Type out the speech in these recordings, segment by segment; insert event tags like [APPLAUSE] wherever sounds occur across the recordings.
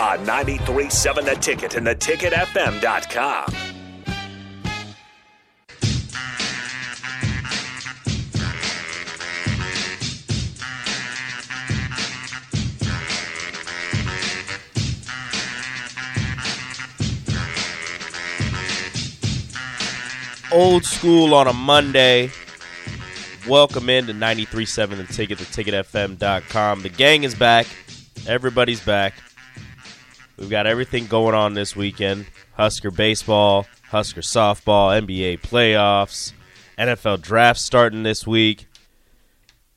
On 93.7 The Ticket and theticketfm.com. old school on a Monday. Welcome in into 93.7 The Ticket, theticketfm.com. The gang is back. Everybody's back. We've got everything going on this weekend. Husker baseball, Husker softball, NBA playoffs, NFL draft starting this week.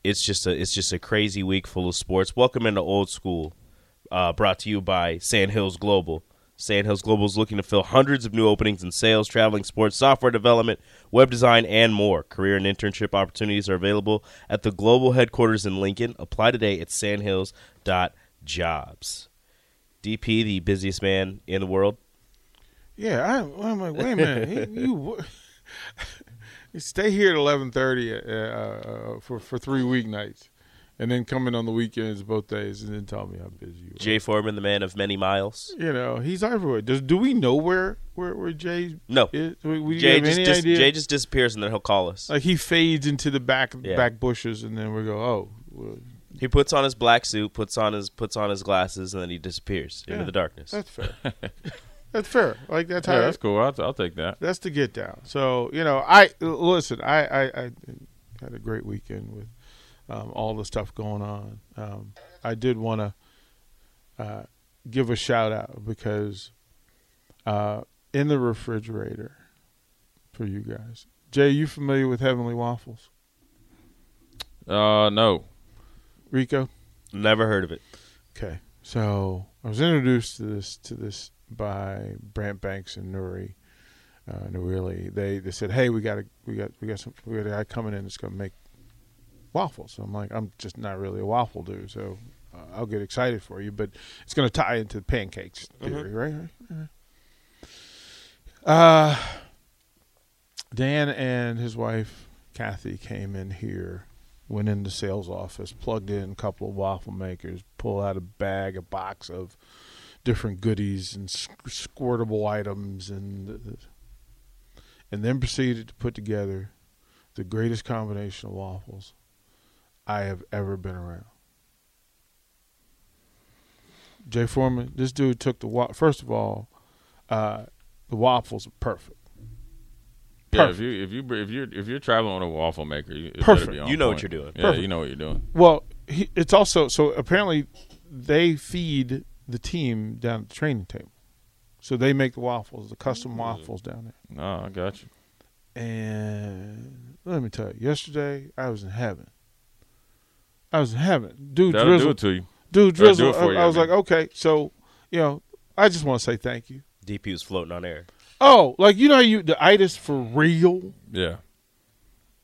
It's just a it's just a crazy week full of sports. Welcome into old school. Uh, brought to you by Sandhills Global. Sandhills Global is looking to fill hundreds of new openings in sales, traveling, sports, software development, web design, and more. Career and internship opportunities are available at the global headquarters in Lincoln. Apply today at sandhills.jobs. DP, the busiest man in the world. Yeah, I, I'm like, wait a minute, he, [LAUGHS] you, you [LAUGHS] stay here at eleven thirty uh, uh, for for three weeknights, and then come in on the weekends both days, and then tell me how busy you are. Jay Foreman, the man of many miles. You know, he's everywhere. Does do we know where where where Jay? No. is? We, we Jay just, dis- Jay just disappears and then he'll call us. like he fades into the back Yeah. back bushes, and then we go, oh, well, He puts on his black suit, puts on his puts on his glasses, and then he disappears into the darkness. that's fair. [LAUGHS] that's fair. Like that's how Yeah, that's cool. I'll, I'll take that. that's the get down. So you know, I listen. I I, I had a great weekend with um, all the stuff going on. Um, I did want to uh, give a shout out because uh, in the refrigerator for you guys, Jay, you familiar with Heavenly Waffles? Uh, no. Rico. Never heard of it. Okay, so I was introduced to this to this by Brant Banks and Nuri uh, Nurili. They they said, "Hey, we got a we got we got some we got a guy coming in that's going to make waffles." So I'm like, I'm just not really a waffle dude, so uh, I'll get excited for you, but it's going to tie into the pancakes theory, right? right? right. Uh, Dan and his wife Kathy came in here went in the sales office, plugged in a couple of waffle makers, pull out a bag, a box of different goodies and squirtable items, and and then proceeded to put together the greatest combination of waffles I have ever been around. Jay Foreman, this dude took the wa- first of all, uh, the waffles are perfect. Yeah, Perfect. if you if you if you're if you're traveling on a waffle maker, you, Perfect. be on You know what you're doing. Yeah, Perfect. you know what you're doing. Well, he, it's also so apparently they feed the team down at the training table, so they make the waffles, the custom waffles down there. Oh, I got you. And let me tell you, yesterday I was in heaven. I was in heaven, dude. That'll do drizzle, it to you. dude. That'll do Drizzle. it for I, you, I was I like, okay, so you know, I just want to say thank you. DP was floating on air. Oh, like you know, you the itis for real. Yeah.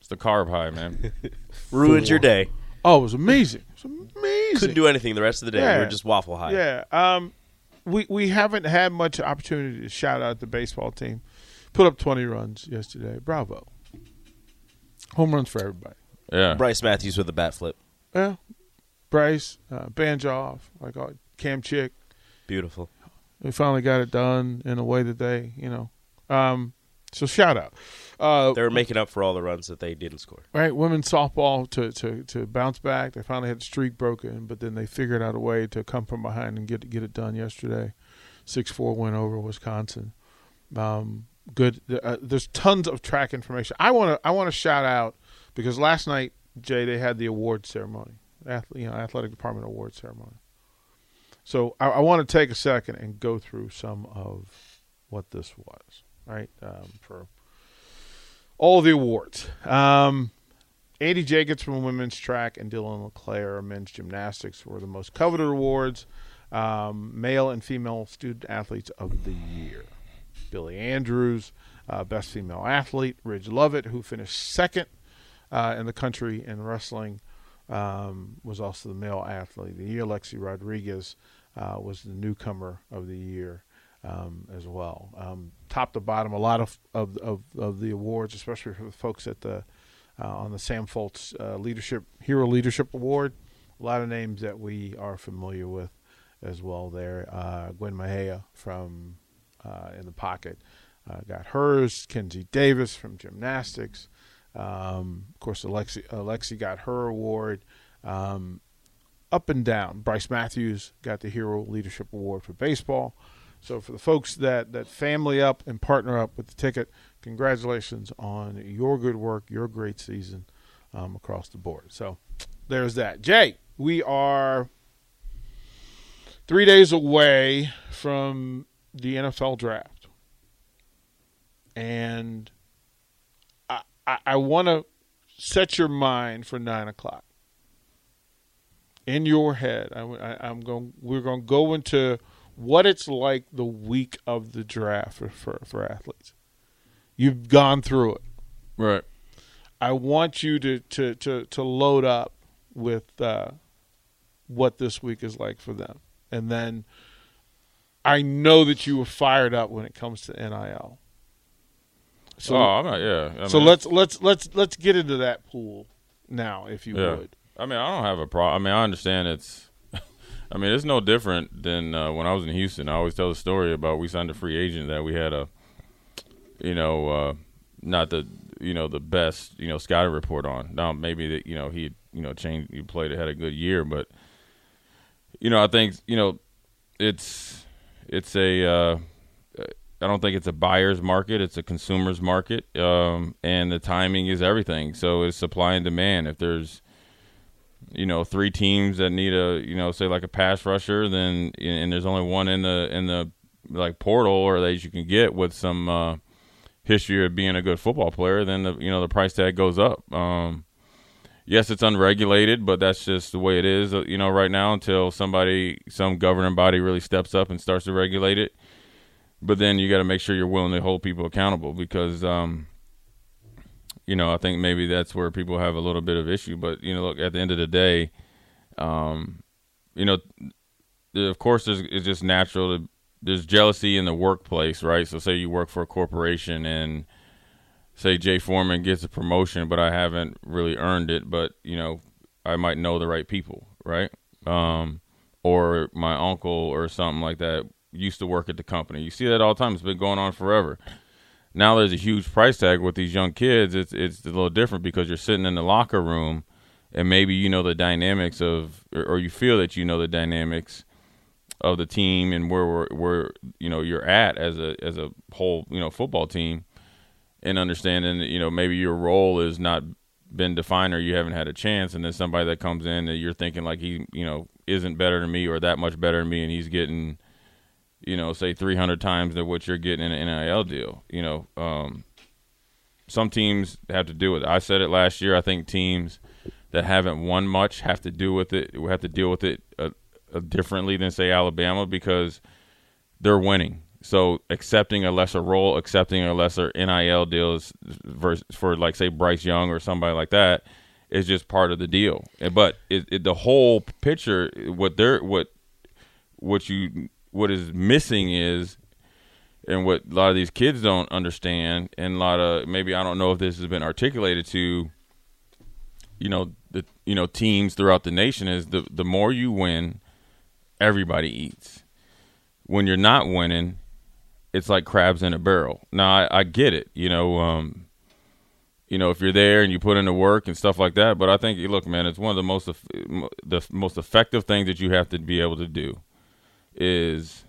It's the carb high, man. [LAUGHS] Ruined your day. Oh, it was amazing. It was amazing. Couldn't do anything the rest of the day. We Yeah. were just waffle high. Yeah. Um, we we haven't had much opportunity to shout out the baseball team. Put up twenty runs yesterday. Bravo. Home runs for everybody. Yeah. Brice Matthews with a bat flip. Yeah. Bryce, uh, Banjoff, like uh, Cam Chick. Beautiful. They finally got it done in a way that they, you know. Um, so shout out. Uh, They were making up for all the runs that they didn't score. right, women's softball to, to, to bounce back. They finally had the streak broken, but then they figured out a way to come from behind and get get it done yesterday. Six four win over Wisconsin. Um, good. Uh, there's tons of track information. I want to I want to shout out because last night Jay they had the award ceremony, Ath- you know, athletic department award ceremony. So I, I want to take a second and go through some of what this was, right? Um, for all the awards. Um, Andy Jacobs from women's track and Dylan LeClaire men's gymnastics were the most coveted awards. um, male and female student athletes of the year. Billy Andrews, uh, best female athlete. Ridge Lovett, who finished second uh, in the country in wrestling, um, was also the male athlete of the year. Lexi Rodriguez uh, was the newcomer of the year um, as well. Um, top to bottom, a lot of, of, of, of, the awards, especially for the folks at the uh, on the Sam Foltz uh, Leadership Hero Leadership Award. A lot of names that we are familiar with as well. There, uh, Gwen Mahia from uh, in the pocket uh, got hers. Kenzie Davis from gymnastics. Um, of course, Alexi Alexi got her award. Um, up and down. Brice Matthews got the Hero Leadership Award for baseball. So for the folks that that family up and partner up with the ticket, congratulations on your good work, your great season um, across the board. So there's that. Jay, we are three days away from the NFL draft, and I I, I want to set your mind for nine o'clock. In your head, I, I'm going. We're going to go into what it's like the week of the draft for, for, for athletes. You've gone through it. Right. I want you to, to, to, to load up with uh, what this week is like for them. And then I know that you were fired up when it comes to NIL. So, oh, I'm not, yeah. I so mean, let's let's let's let's get into that pool now, if you yeah. would. I mean, I don't have a problem. I mean, I understand it's I mean, it's no different than uh, when I was in Houston. I always tell the story about we signed a free agent that we had a, you know, uh, not the you know the best you know scouting report on. Now maybe that you know he you know changed, he played, had a good year, but you know I think you know it's it's a uh, I don't think it's a buyer's market. It's a consumer's market, um, and the timing is everything. So it's supply and demand. If there's you know three teams that need a you know say like a pass rusher, then and there's only one in the in the like portal or that you can get with some uh, history of being a good football player, then the you know the price tag goes up. Um, yes, it's unregulated, but that's just the way it is. Uh, you know, right now until somebody, some governing body, really steps up and starts to regulate it. But then you got to make sure you're willing to hold people accountable because um, you know, I think maybe that's where people have a little bit of issue. But you know, look at the end of the day, um, you know, of course, it's just natural to there's jealousy in the workplace, right? So, say you work for a corporation and say Jay Foreman gets a promotion, but I haven't really earned it, but you know, I might know the right people, right? Um, or my uncle or something like that used to work at the company. You see that all the time. It's been going on forever now there's a huge price tag with these young kids. It's it's a little different because you're sitting in the locker room, and maybe you know the dynamics of, or, or you feel that you know the dynamics of the team and where we're, where you know you're at as a as a whole you know football team, and understanding you know maybe your role is not been defined or you haven't had a chance, and then somebody that comes in that you're thinking like he you know isn't better than me or that much better than me, and he's getting you know, say 300 times than what you're getting in an NIL deal. You know, um, some teams have to do with it. I said it last year. I think teams that haven't won much have to do with it. We have to deal with it uh, uh, differently than say Alabama because they're winning. So accepting a lesser role, accepting a lesser NIL deals versus for like say Bryce Young or somebody like that is just part of the deal. But it, it, the whole picture, what they're what what you what is missing is and what a lot of these kids don't understand and a lot of maybe I don't know if this has been articulated to you know the you know teams throughout the nation is the the more you win everybody eats. When you're not winning it's like crabs in a barrel. Now I, I get it you know um you know if you're there and you put in the work and stuff like that but I think look man it's one of the most the most effective things that you have to be able to do is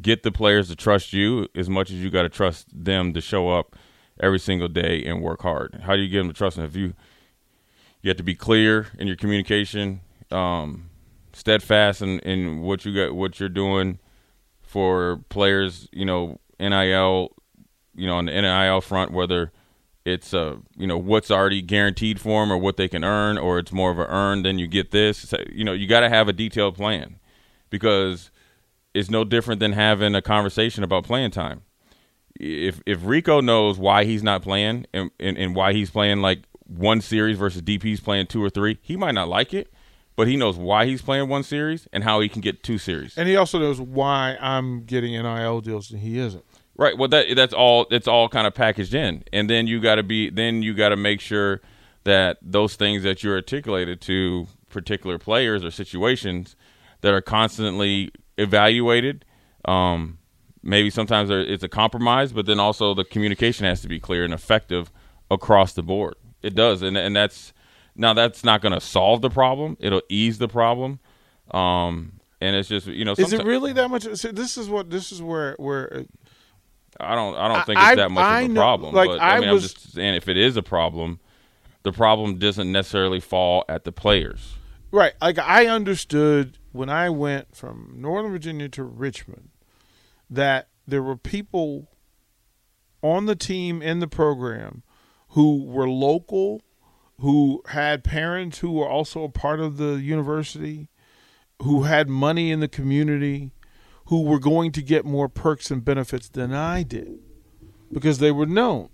get the players to trust you as much as you got to trust them to show up every single day and work hard. How do you get them to trust them? If you you have to be clear in your communication, um, steadfast in, in what you got, what you're doing for players. You know, NIL, you know, on the NIL front, whether it's uh you know what's already guaranteed for them or what they can earn, or it's more of a earn. Then you get this. So, you know, you got to have a detailed plan because it's no different than having a conversation about playing time. If if Rico knows why he's not playing and, and, and why he's playing like one series versus DP's playing two or three, he might not like it, but he knows why he's playing one series and how he can get two series. And he also knows why I'm getting NIL deals and he isn't. Right. Well, that that's all. It's all kind of packaged in, and then you got to be. Then you got to make sure that those things that you're articulated to particular players or situations that are constantly evaluated. Um, maybe sometimes there, it's a compromise, but then also the communication has to be clear and effective across the board. It does, and and that's now that's not going to solve the problem. It'll ease the problem. Um, and it's just you know. Is it really that much? So this is what this is where where I don't. I don't think it's that much I of a know- problem. like, but I, I mean, was- I'm just saying, if it is a problem, the problem doesn't necessarily fall at the players. Right. Like I understood when I went from Northern Virginia to Richmond that there were people on the team in the program who were local, who had parents who were also a part of the university, who had money in the community, who were going to get more perks and benefits than I did because they were known.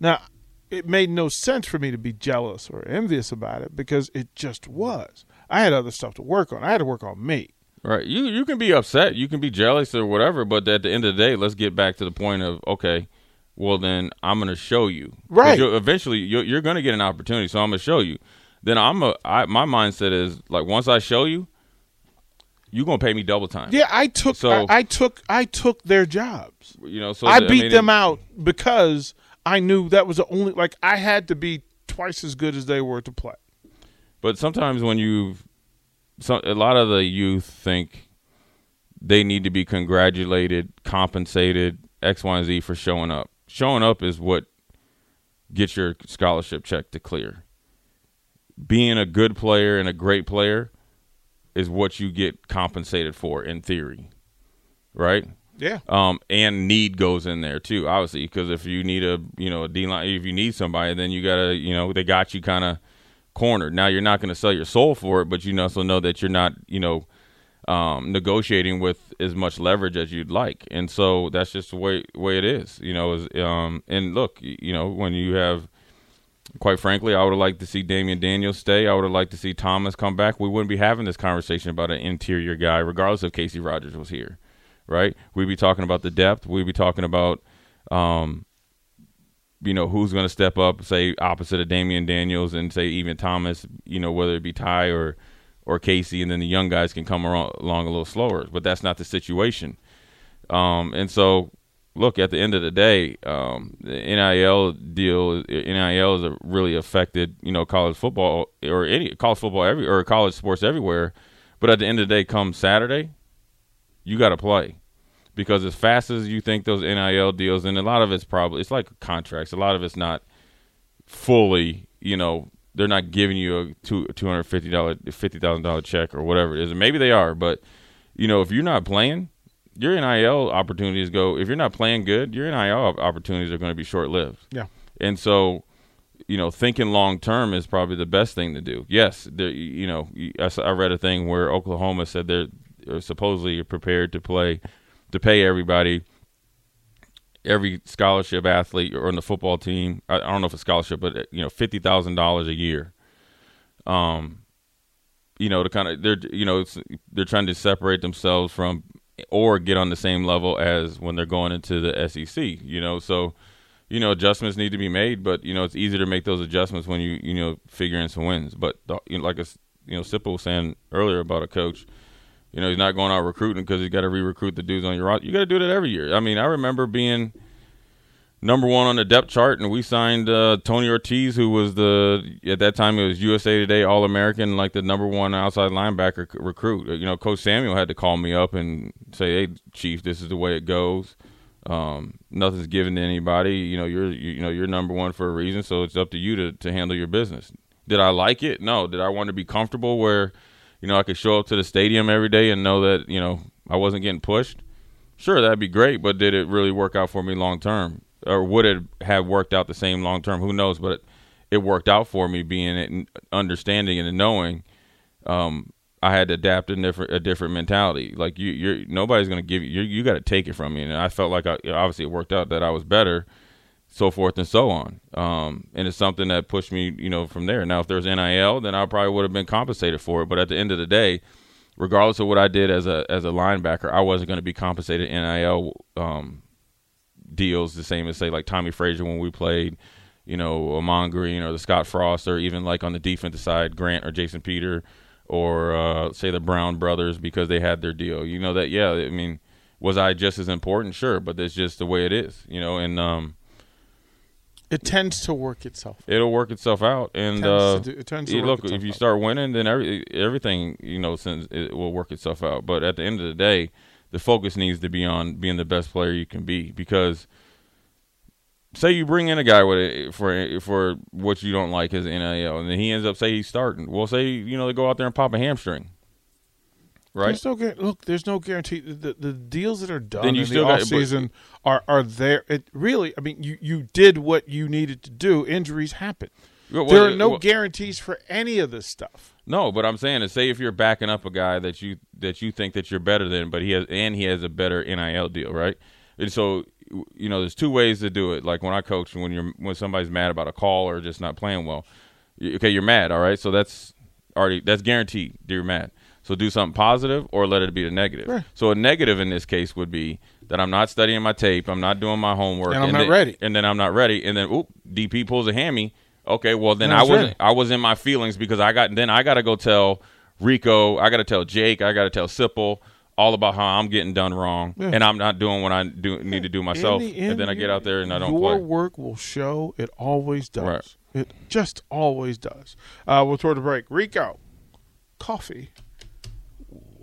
Now, it made no sense for me to be jealous or envious about it because it just was. I had other stuff to work on. I had to work on me. Right. You you can be upset, you can be jealous or whatever, but at the end of the day, let's get back to the point of okay, well then I'm going to show you. Right. you'll- eventually, you're, you're going to get an opportunity, so I'm going to show you. Then I'm a I, my mindset is like once I show you, you're going to pay me double time. Yeah, I took So- I, I so I took their jobs. You know, so I the- beat mean, them it- out because I knew that was the only like I had to be twice as good as they were to play. But sometimes when you, so a lot of the youth think they need to be congratulated, compensated, X, Y, and Z for showing up. Showing up is what gets your scholarship check to clear. Being a good player and a great player is what you get compensated for in theory, right? Yeah. um, and need goes in there too, obviously, because if you need a you know a D line, if you need somebody, then you gotta you know they got you kind of cornered. Now you're not going to sell your soul for it, but you also know that you're not you know um, negotiating with as much leverage as you'd like, and so that's just the way way it is. You know, is um, and look, you know when you have. Quite frankly, I would have liked to see Damion Daniels stay. I would have liked to see Thomas come back. We wouldn't be having this conversation about an interior guy, regardless if Casey Rogers was here right? We'd be talking about the depth. We'd be talking about, um, you know, who's going to step up, say opposite of Damion Daniels, and say even Thomas. You know, whether it be Ty or or Casey, and then the young guys can come along, a little slower. But that's not the situation. Um, and so, look at the end of the day, um, the NIL deal, NIL has really affected you know college football or any college football every or college sports everywhere. But at the end of the day, come Saturday, you got to play because as fast as you think those NIL deals, and a lot of it's probably it's like contracts. A lot of it's not fully, you know, they're not giving you a two two hundred fifty dollar fifty thousand dollar check or whatever it is. And maybe they are, but you know, if you're not playing, your NIL opportunities go. If you're not playing good, your NIL opportunities are going to be short lived. Yeah. And so, you know, thinking long term is probably the best thing to do. Yes, there, you know, I, I read a thing where Oklahoma said they're, they're prepared to play, to pay everybody, every scholarship athlete or on the football team. I, I don't know if it's scholarship, but you know, fifty thousand dollars a year. Um, you know, to kind of they're you know they're trying to separate themselves from or get on the same level as when they're going into the SEC. You know, so you know adjustments need to be made, but you know it's easier to make those adjustments when you you know figure in some wins. But the, you know, like a, you know, Sipple saying earlier about a coach. You know, he's not going out recruiting because he's got to re-recruit the dudes on your roster. You got to do that every year. I mean, I remember being number one on the depth chart, and we signed uh, Tony Ortiz, who was the at that time it was USA Today All American, like the number one outside linebacker recruit. You know, Coach Samuel had to call me up and say, "Hey, Chief, this is the way it goes. Um, nothing's given to anybody. You know, you're you, you know you're number one for a reason, so it's up to you to to handle your business." Did I like it? No. Did I want to be comfortable where, you know, I could show up to the stadium every day and know that you know I wasn't getting pushed? Sure, that'd be great, but did it really work out for me long term, or would it have worked out the same long term? Who knows? But it, it worked out for me, being it and understanding and knowing um, I had to adapt a different a different mentality. Like you, you're nobody's to give you. You, you got to take it from me. And I felt like I, obviously it worked out that I was better, so forth and so on. Um, and it's something that pushed me, you know, from there. Now, if there's NIL, then I probably would have been compensated for it. But at the end of the day, regardless of what I did as a as a linebacker, I wasn't going to be compensated NIL um, deals the same as say like Tommie Frazier when we played you know, Ahman Green or the Scott Frost, or even like on the defensive side, Grant or Jason Peter, or uh, say the Brown brothers because they had their deal. You know that, yeah. I mean, was I just as important? Sure, but that's just the way it is. You know, and um, it tends to work itself. It'll work itself out, and It tends uh, to do- it tends to you look if you out. start winning, then every, everything you know since it will work itself out. But at the end of the day, the focus needs to be on being the best player you can be because say you bring in a guy with it for for what you don't like his NIL, and then he ends up say he's starting. Well, say you know they go out there and pop a hamstring, right? There's no look. There's no guarantee. The, the deals that are done Then you in still the got- off season are are there. It really. I mean, you you did what you needed to do. Injuries happen. Well, there are no well- guarantees for any of this stuff. No, but I'm saying is say if you're backing up a guy that you that you think that you're better than, but he has and he has a better NIL deal, right? And so you know, there's two ways to do it. Like when I coach, when you're when somebody's mad about a call or just not playing well, okay, you're mad, all right. So that's already that's guaranteed. You're mad. So do something positive or let it be the negative. Right. So a negative in this case would be that I'm not studying my tape, I'm not doing my homework, And I'm not then, ready. and then I'm not ready, and then oop, DP pulls a hammy. Okay, well then No, I wasn't ready. I was in my feelings because I got then I got to go tell Rico, I got to tell Jake, I got to tell Sipple all about how I'm getting done wrong Yeah. and I'm not doing what I do need to do myself, the and then I get out there and I don't Your play. work will show. It always does. Right. It just always does. Uh, we'll throw the break. Rico, coffee.